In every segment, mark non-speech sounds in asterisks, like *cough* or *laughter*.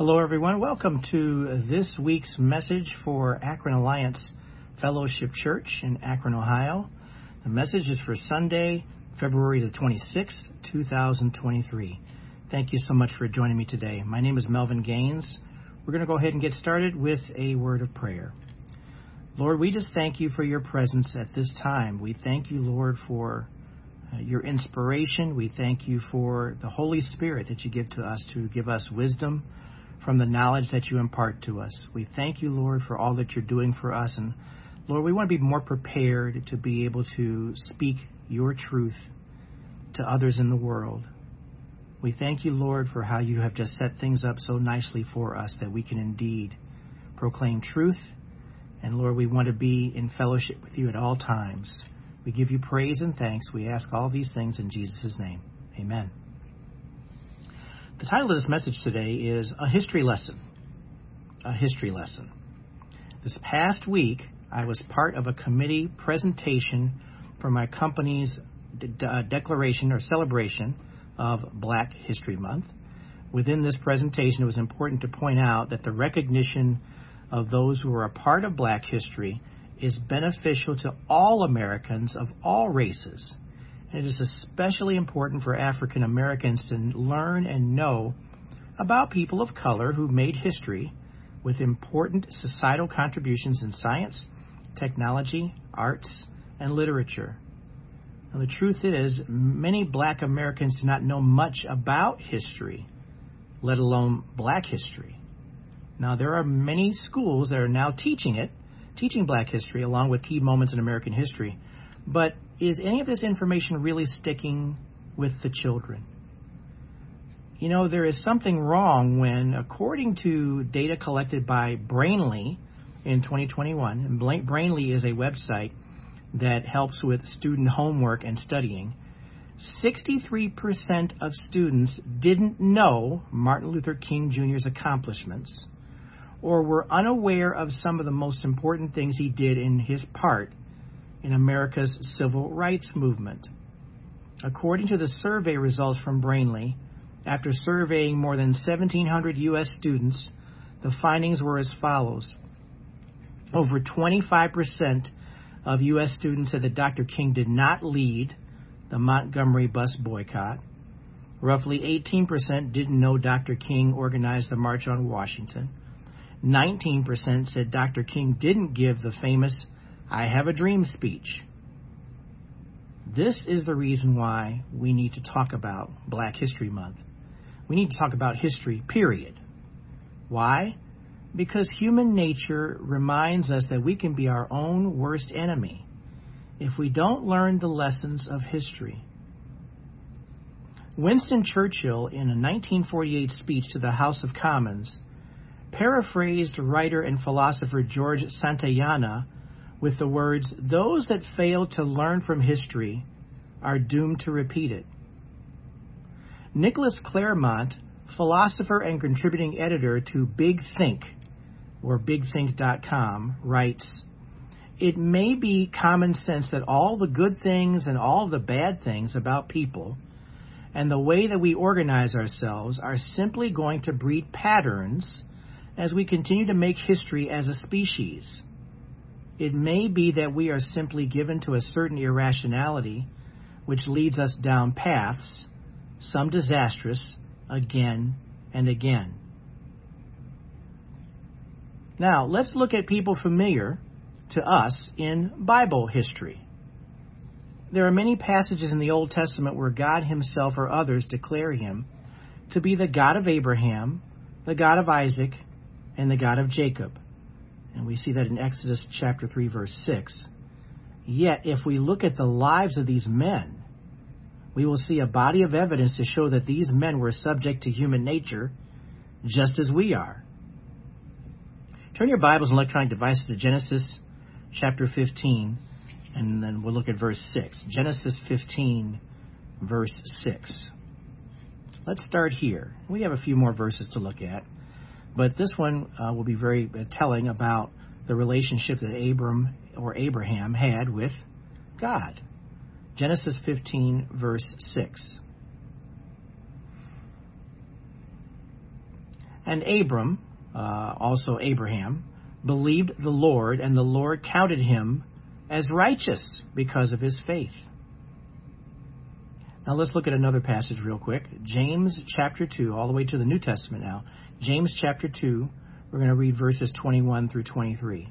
Hello, everyone. Welcome to this week's message for Akron Alliance Fellowship Church in Akron, Ohio. The message is for Sunday, February the 26th, 2023. Thank you so much for joining me today. My name is Melvin Gaines. We're going to go ahead and get started with a word of prayer. Lord, we just thank you for your presence at this time. We thank you, Lord, for uh, your inspiration. We thank you for the Holy Spirit that you give to us to give us wisdom from the knowledge that you impart to us. We thank you, Lord, for all that you're doing for us. And Lord, we want to be more prepared to be able to speak your truth to others in the world. We thank you, Lord, for how you have just set things up so nicely for us that we can indeed proclaim truth. And Lord, we want to be in fellowship with you at all times. We give you praise and thanks. We ask all these things in Jesus' name. Amen. The title of this message today is A History Lesson. A History Lesson. This past week, I was part of a committee presentation for my company's de- uh, declaration or celebration of Black History Month. Within this presentation, it was important to point out that the recognition of those who are a part of black history is beneficial to all Americans of all races it is especially important for African Americans to learn and know about people of color who made history with important societal contributions in science, technology, arts, and literature. Now, the truth is, many black Americans do not know much about history, let alone black history. Now, there are many schools that are now teaching it, teaching black history along with key moments in American history. But is any of this information really sticking with the children? You know, there is something wrong when, according to data collected by Brainly in 2021, and Brainly is a website that helps with student homework and studying, 63% of students didn't know Martin Luther King Jr.'s accomplishments or were unaware of some of the most important things he did in his part in America's civil rights movement. According to the survey results from Brainly, after surveying more than 1,700 U.S. students, the findings were as follows. Over 25% of U.S. students said that Dr. King did not lead the Montgomery bus boycott. Roughly 18% didn't know Dr. King organized the March on Washington. 19% said Dr. King didn't give the famous I have a dream speech. This is the reason why we need to talk about Black History Month. We need to talk about history, period. Why? Because human nature reminds us that we can be our own worst enemy if we don't learn the lessons of history. Winston Churchill, in a 1948 speech to the House of Commons, paraphrased writer and philosopher George Santayana with the words, Those that fail to learn from history are doomed to repeat it. Nicholas Clairmont, philosopher and contributing editor to Big Think, or bigthink.com, writes, It may be common sense that all the good things and all the bad things about people and the way that we organize ourselves are simply going to breed patterns as we continue to make history as a species. It may be that we are simply given to a certain irrationality which leads us down paths, some disastrous, again and again. Now, let's look at people familiar to us in Bible history. There are many passages in the Old Testament where God Himself or others declare Him to be the God of Abraham, the God of Isaac, and the God of Jacob. And we see that in Exodus chapter 3, verse 6. Yet, if we look at the lives of these men, we will see a body of evidence to show that these men were subject to human nature just as we are. Turn your Bibles and electronic devices to Genesis chapter 15, and then we'll look at verse 6. Genesis 15, verse 6. Let's start here. We have a few more verses to look at. But this one uh, will be very uh, telling about the relationship that Abram or Abraham had with God. Genesis 15, verse 6. And Abram, uh, also Abraham, believed the Lord, and the Lord counted him as righteous because of his faith. Now let's look at another passage real quick. James chapter 2, all the way to the New Testament now. James chapter 2, we're going to read verses 21 through 23.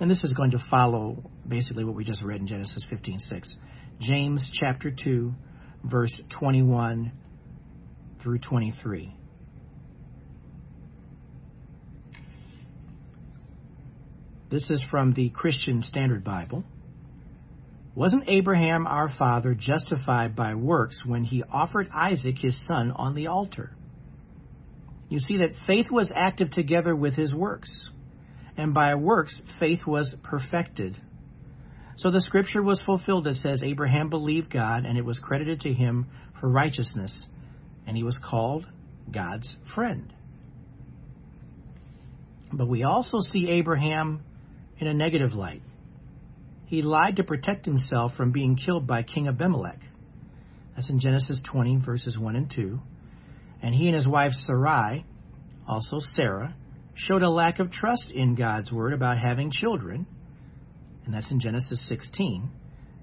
And this is going to follow basically what we just read in Genesis 15:6. James chapter 2, verse 21 through 23. This is from the Christian Standard Bible. Wasn't Abraham our father justified by works when he offered Isaac his son on the altar? You see that faith was active together with his works, and by works faith was perfected. So the scripture was fulfilled that says Abraham believed God, and it was credited to him for righteousness, and he was called God's friend. But we also see Abraham in a negative light. He lied to protect himself from being killed by King Abimelech. That's in Genesis 20, verses 1 and 2. And he and his wife Sarai, also Sarah, showed a lack of trust in God's word about having children. And that's in Genesis 16.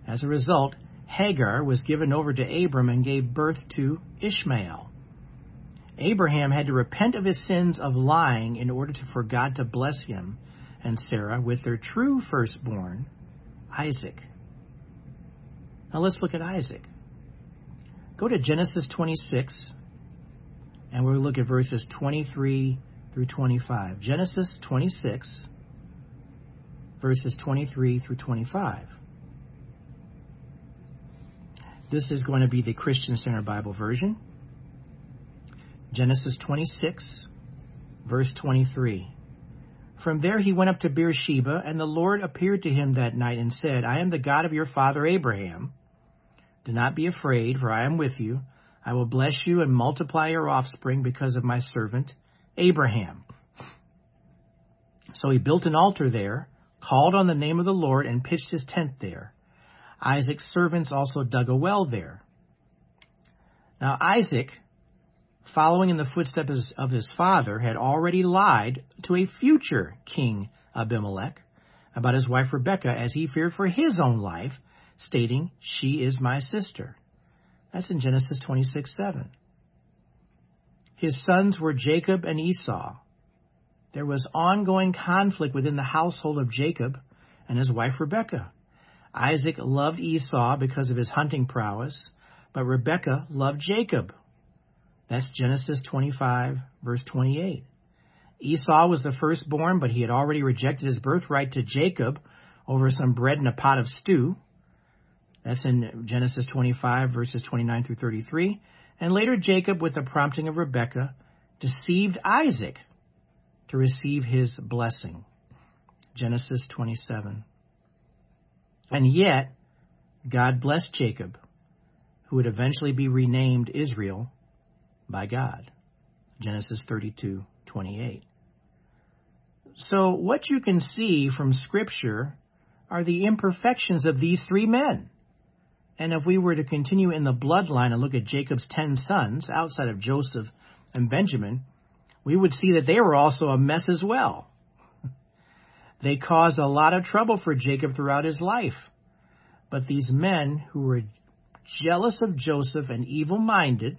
As a result, Hagar was given over to Abram and gave birth to Ishmael. Abraham had to repent of his sins of lying in order to, for God to bless him and Sarah with their true firstborn, Isaac. Now let's look at Isaac. Go to Genesis 26, and we'll look at verses 23 through 25. Genesis 26, verses 23 through 25. This is going to be the Christian Standard Bible version. Genesis 26, verse 23. From there he went up to Beersheba, and the Lord appeared to him that night and said, I am the God of your father Abraham. Do not be afraid, for I am with you. I will bless you and multiply your offspring because of my servant Abraham. So he built an altar there, called on the name of the Lord, and pitched his tent there. Isaac's servants also dug a well there. Now Isaac following in the footsteps of his father, had already lied to a future king Abimelech about his wife Rebekah as he feared for his own life, stating, She is my sister. That's in Genesis 26 7. His sons were Jacob and Esau. There was ongoing conflict within the household of Jacob and his wife Rebekah. Isaac loved Esau because of his hunting prowess, but Rebekah loved Jacob that's Genesis 25, verse 28. Esau was the firstborn, but he had already rejected his birthright to Jacob over some bread and a pot of stew. That's in Genesis 25, verses 29 through 33. And later, Jacob, with the prompting of Rebekah, deceived Isaac to receive his blessing. Genesis 27. And yet, God blessed Jacob, who would eventually be renamed Israel by God. Genesis 32:28. So what you can see from scripture are the imperfections of these three men. And if we were to continue in the bloodline and look at Jacob's 10 sons outside of Joseph and Benjamin, we would see that they were also a mess as well. *laughs* They caused a lot of trouble for Jacob throughout his life. But these men who were jealous of Joseph and evil minded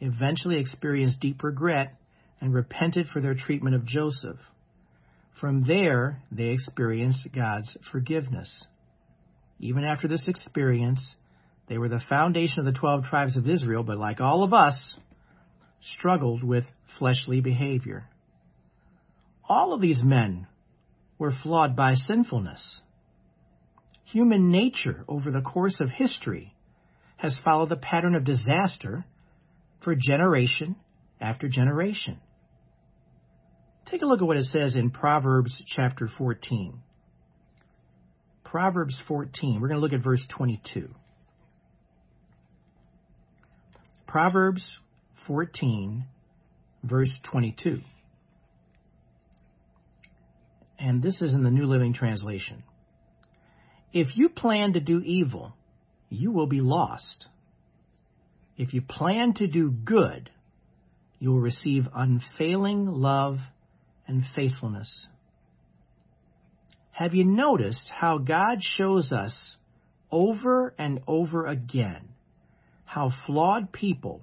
eventually experienced deep regret and repented for their treatment of Joseph. From there, they experienced God's forgiveness. Even after this experience, they were the foundation of the 12 tribes of Israel, but like all of us, struggled with fleshly behavior. All of these men were flawed by sinfulness. Human nature over the course of history has followed the pattern of disaster for generation after generation. Take a look at what it says in Proverbs chapter 14. Proverbs 14. We're going to look at verse 22. Proverbs 14, verse 22. And this is in the New Living Translation. If you plan to do evil, you will be lost. If you plan to do good, you will receive unfailing love and faithfulness. Have you noticed how God shows us over and over again how flawed people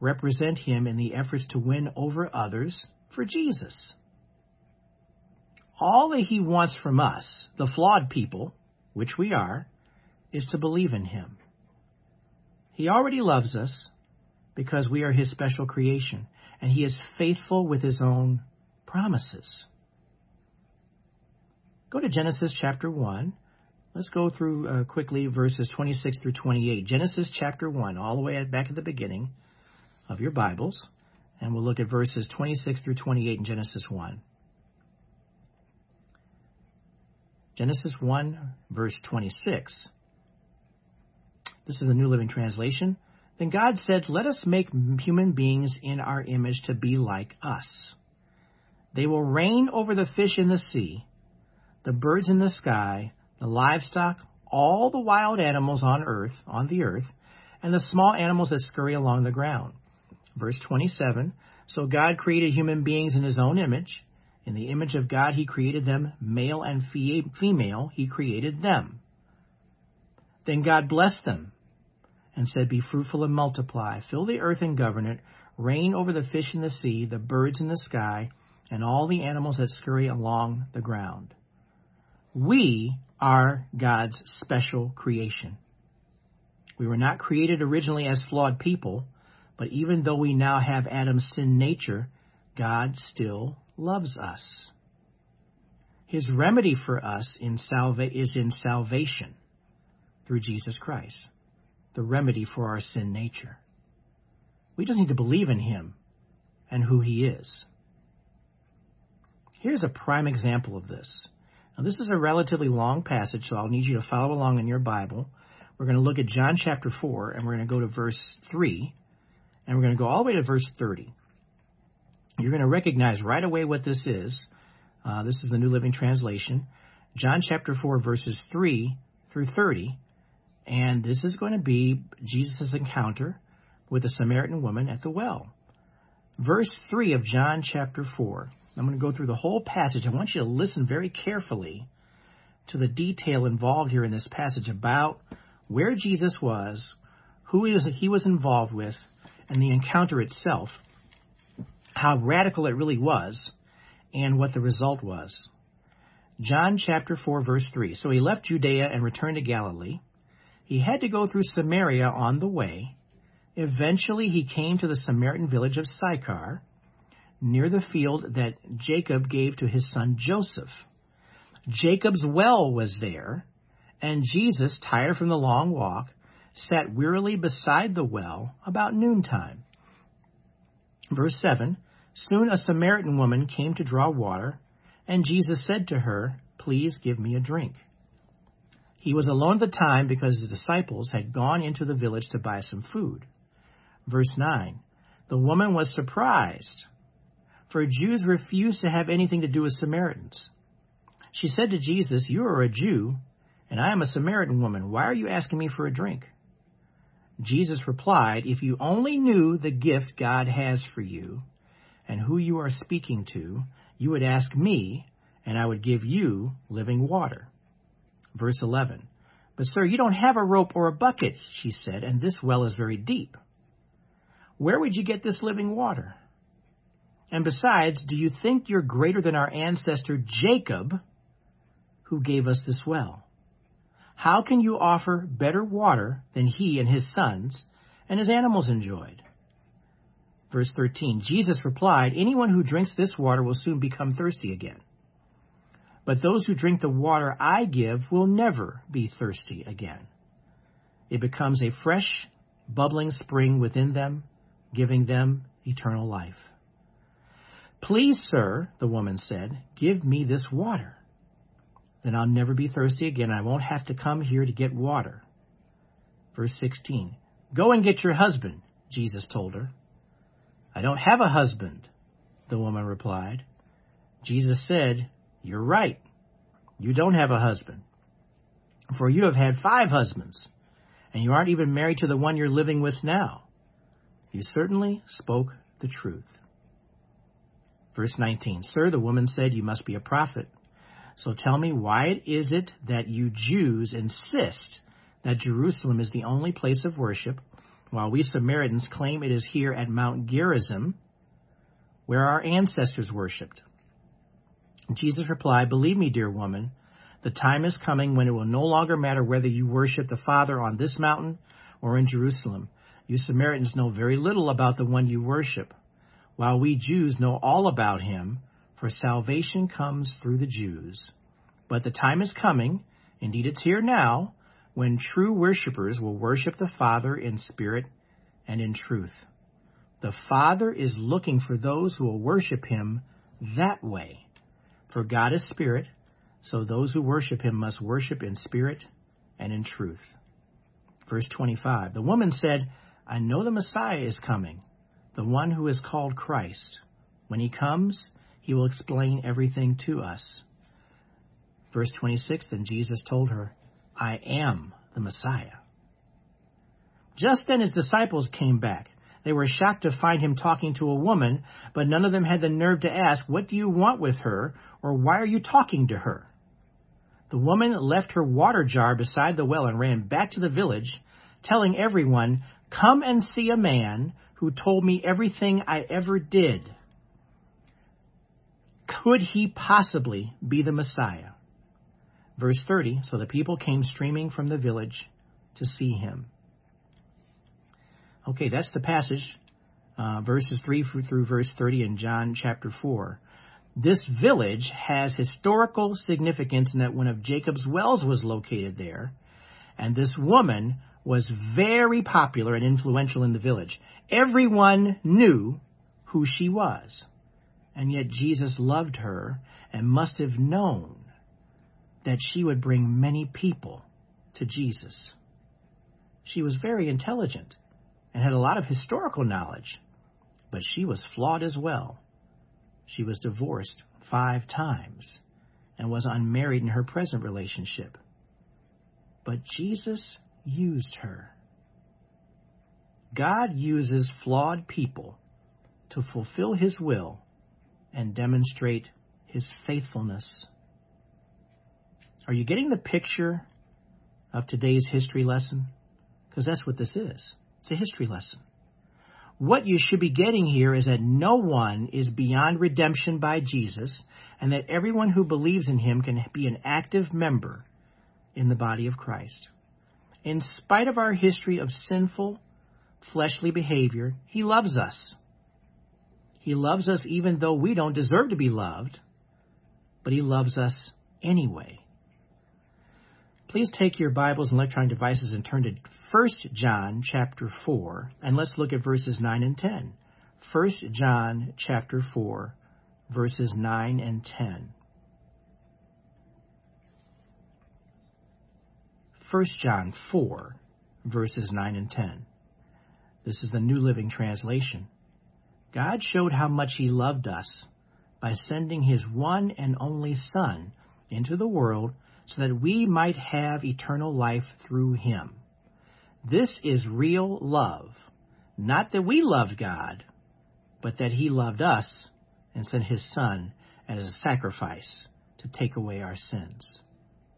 represent Him in the efforts to win over others for Jesus? All that He wants from us, the flawed people, which we are, is to believe in Him. He already loves us because we are His special creation, and He is faithful with His own promises. Go to Genesis chapter 1. Let's go through uh, quickly verses 26 through 28. Genesis chapter 1, all the way back at the beginning of your Bibles, and we'll look at verses 26 through 28 in Genesis 1. Genesis 1, verse 26. This is the New Living Translation. Then God said, Let us make human beings in our image to be like us. They will reign over the fish in the sea, the birds in the sky, the livestock, all the wild animals on earth, on the earth, and the small animals that scurry along the ground. Verse 27. So God created human beings in his own image. In the image of God, he created them, male and female, he created them. Then God blessed them and said, Be fruitful and multiply, fill the earth and govern it, reign over the fish in the sea, the birds in the sky, and all the animals that scurry along the ground. We are God's special creation. We were not created originally as flawed people, but even though we now have Adam's sin nature, God still loves us. His remedy for us in salva- is in salvation through Jesus Christ, the remedy for our sin nature. We just need to believe in Him and who He is. Here's a prime example of this. Now, this is a relatively long passage, so I'll need you to follow along in your Bible. We're going to look at John chapter 4, and we're going to go to verse 3, and we're going to go all the way to verse 30 you're going to recognize right away what this is. Uh, this is the New Living Translation. John chapter 4, verses 3 through 30. And this is going to be Jesus' encounter with the Samaritan woman at the well. Verse 3 of John chapter 4. I'm going to go through the whole passage. I want you to listen very carefully to the detail involved here in this passage about where Jesus was, who he was involved with, and the encounter itself how radical it really was and what the result was. John chapter 4 verse 3. So he left Judea and returned to Galilee. He had to go through Samaria on the way. Eventually he came to the Samaritan village of Sychar, near the field that Jacob gave to his son Joseph. Jacob's well was there, and Jesus, tired from the long walk, sat wearily beside the well about noontime. Verse 7 Soon a Samaritan woman came to draw water, and Jesus said to her, Please give me a drink. He was alone at the time because his disciples had gone into the village to buy some food. Verse 9 The woman was surprised, for Jews refused to have anything to do with Samaritans. She said to Jesus, You are a Jew, and I am a Samaritan woman. Why are you asking me for a drink? Jesus replied, If you only knew the gift God has for you and who you are speaking to, you would ask me, and I would give you living water. Verse 11. But, sir, you don't have a rope or a bucket, she said, and this well is very deep. Where would you get this living water? And besides, do you think you're greater than our ancestor Jacob, who gave us this well? How can you offer better water than he and his sons and his animals enjoyed? Verse 13 Jesus replied, Anyone who drinks this water will soon become thirsty again. But those who drink the water I give will never be thirsty again. It becomes a fresh, bubbling spring within them, giving them eternal life. Please, sir, the woman said, give me this water then I'll never be thirsty again. I won't have to come here to get water. Verse 16 Go and get your husband, Jesus told her. I don't have a husband, the woman replied. Jesus said, You're right. You don't have a husband. For you have had five husbands, and you aren't even married to the one you're living with now. You certainly spoke the truth. Verse 19 Sir, the woman said, You must be a prophet. So tell me, why is it that you Jews insist that Jerusalem is the only place of worship, while we Samaritans claim it is here at Mount Gerizim, where our ancestors worshipped? Jesus replied, Believe me, dear woman, the time is coming when it will no longer matter whether you worship the Father on this mountain or in Jerusalem. You Samaritans know very little about the one you worship, while we Jews know all about him, for salvation comes through the Jews. But the time is coming, indeed it's here now, when true worshippers will worship the Father in spirit and in truth. The Father is looking for those who will worship him that way. For God is spirit, so those who worship him must worship in spirit and in truth. Verse 25 The woman said, I know the Messiah is coming, the one who is called Christ. When he comes, he will explain everything to us. Verse 26 Then Jesus told her, I am the Messiah. Just then his disciples came back. They were shocked to find him talking to a woman, but none of them had the nerve to ask, What do you want with her, or why are you talking to her? The woman left her water jar beside the well and ran back to the village, telling everyone, Come and see a man who told me everything I ever did. Could he possibly be the Messiah? Verse 30 So the people came streaming from the village to see him. Okay, that's the passage, uh, verses 3 through verse 30 in John chapter 4. This village has historical significance in that one of Jacob's wells was located there, and this woman was very popular and influential in the village. Everyone knew who she was, and yet Jesus loved her and must have known that she would bring many people to Jesus. She was very intelligent and had a lot of historical knowledge, but she was flawed as well. She was divorced five times and was unmarried in her present relationship. But Jesus used her. God uses flawed people to fulfill his will and demonstrate his faithfulness. Are you getting the picture of today's history lesson? Because that's what this is. It's a history lesson. What you should be getting here is that no one is beyond redemption by Jesus, and that everyone who believes in him can be an active member in the body of Christ. In spite of our history of sinful, fleshly behavior, he loves us. He loves us even though we don't deserve to be loved, but he loves us anyway. Please take your Bibles and electronic devices and turn to 1 John chapter 4, and let's look at verses 9 and 10. 1 John chapter 4, verses 9 and 10. 1 John 4, verses 9 and 10. This is the New Living Translation. God showed how much He loved us by sending His one and only Son into the world so that we might have eternal life through Him. This is real love. Not that we loved God, but that He loved us and sent His Son as a sacrifice to take away our sins.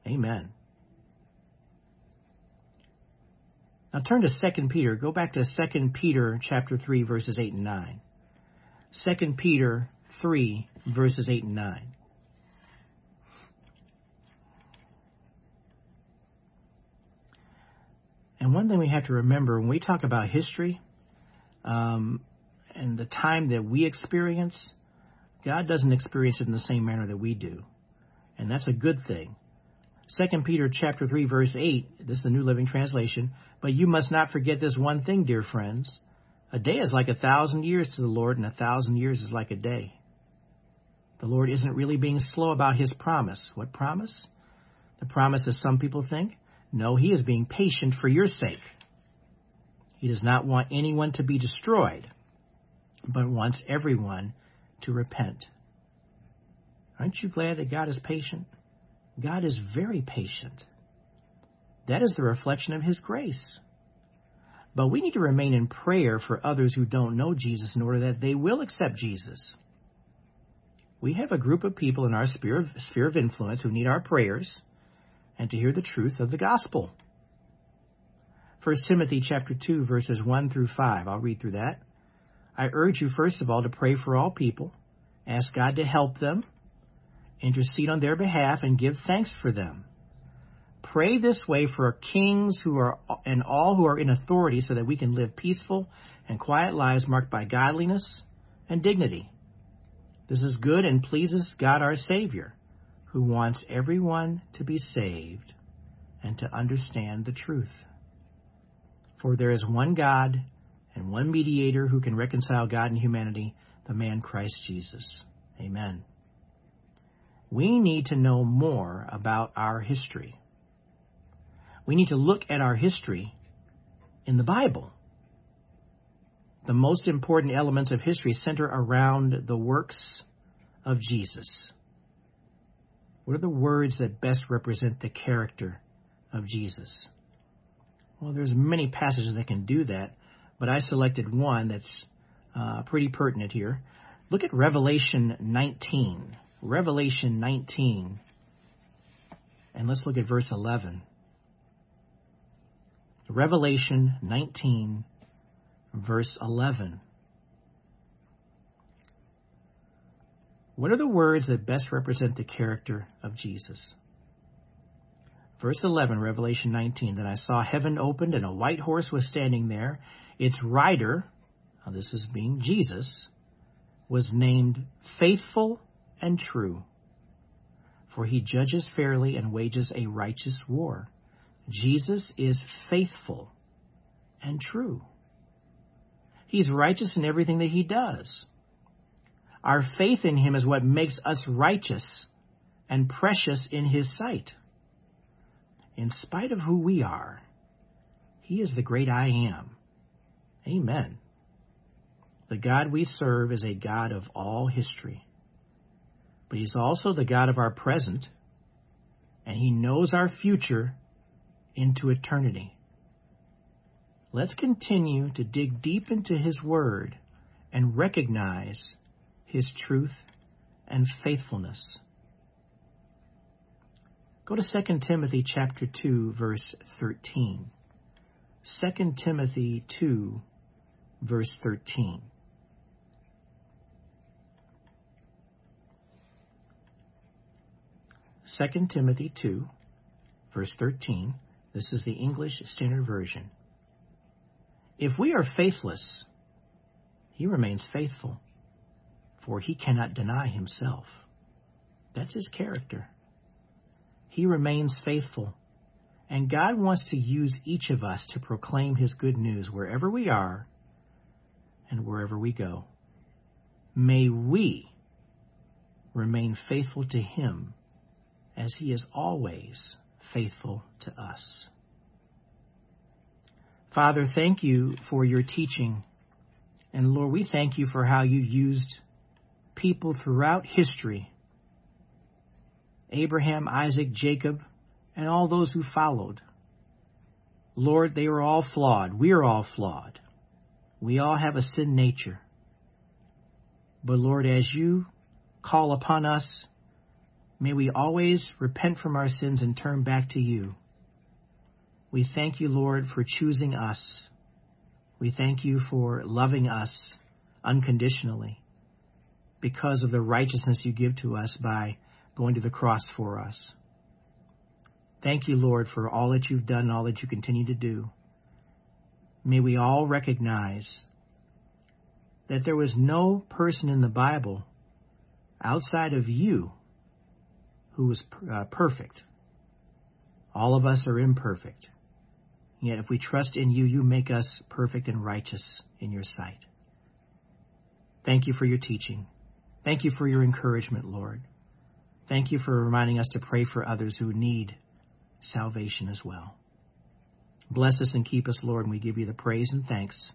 Amen. Now turn to 2 Peter. Go back to 2 Peter chapter 3 verses 8 and 9. 2 Peter 3 verses 8 and 9. And one thing we have to remember when we talk about history um, and the time that we experience, God doesn't experience it in the same manner that we do. And that's a good thing. 2 Peter chapter 3 verse 8, this is the New Living Translation, but you must not forget this one thing, dear friends. A day is like a thousand years to the Lord, and a thousand years is like a day. The Lord isn't really being slow about his promise. What promise? The promise that some people think? No, he is being patient for your sake. He does not want anyone to be destroyed, but wants everyone to repent. Aren't you glad that God is patient? God is very patient. That is the reflection of His grace. But we need to remain in prayer for others who don't know Jesus in order that they will accept Jesus. We have a group of people in our sphere of, sphere of influence who need our prayers and to hear the truth of the gospel. 1 Timothy chapter 2 verses 1 through 5. I'll read through that. I urge you first of all to pray for all people, ask God to help them, intercede on their behalf and give thanks for them. Pray this way for kings who are and all who are in authority so that we can live peaceful and quiet lives marked by godliness and dignity. This is good and pleases God our Savior, who wants everyone to be saved and to understand the truth. For there is one God and one mediator who can reconcile God and humanity, the man Christ Jesus. Amen. We need to know more about our history. We need to look at our history in the Bible. The most important elements of history center around the works of Jesus. What are the words that best represent the character of Jesus? Well, there's many passages that can do that, but I selected one that's uh, pretty pertinent here. Look at Revelation 19. Revelation 19. And let's look at verse 11. Revelation 19, verse 11. What are the words that best represent the character of Jesus? Verse 11, Revelation 19. Then I saw heaven opened, and a white horse was standing there. Its rider, this is being Jesus, was named Faithful and True, for he judges fairly and wages a righteous war. Jesus is faithful and true. He's righteous in everything that he does. Our faith in him is what makes us righteous and precious in his sight. In spite of who we are, he is the great I am. Amen. The God we serve is a God of all history, but he's also the God of our present, and he knows our future into eternity. Let's continue to dig deep into His Word and recognize His truth and faithfulness. Go to 2 Timothy chapter 2 verse 13. 2 Timothy 2 verse 13. Second Timothy 2, verse 13. This is the English Standard Version. If we are faithless, he remains faithful, for he cannot deny himself. That's his character. He remains faithful, and God wants to use each of us to proclaim his good news wherever we are and wherever we go. May we remain faithful to him as he is always faithful to us. Father, thank you for your teaching. And Lord, we thank you for how you used people throughout history Abraham, Isaac, Jacob, and all those who followed. Lord, they were all flawed. We are all flawed. We all have a sin nature. But Lord, as you call upon us May we always repent from our sins and turn back to you. We thank you, Lord, for choosing us. We thank you for loving us unconditionally because of the righteousness you give to us by going to the cross for us. Thank you, Lord, for all that you've done and all that you continue to do. May we all recognize that there was no person in the Bible outside of you who was uh, perfect. All of us are imperfect. Yet if we trust in you, you make us perfect and righteous in your sight. Thank you for your teaching. Thank you for your encouragement, Lord. Thank you for reminding us to pray for others who need salvation as well. Bless us and keep us, Lord, and we give you the praise and thanks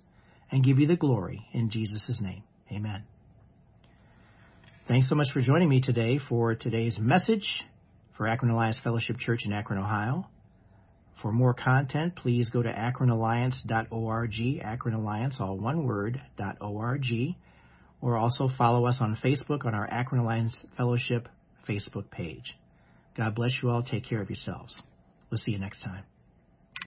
and give you the glory in Jesus' name. Amen. Thanks so much for joining me today for today's message for Akron Alliance Fellowship Church in Akron, Ohio. For more content, please go to akronalliance.org, Akron Alliance, all one word, .org, or also follow us on Facebook on our Akron Alliance Fellowship Facebook page. God bless you all. Take care of yourselves. We'll see you next time.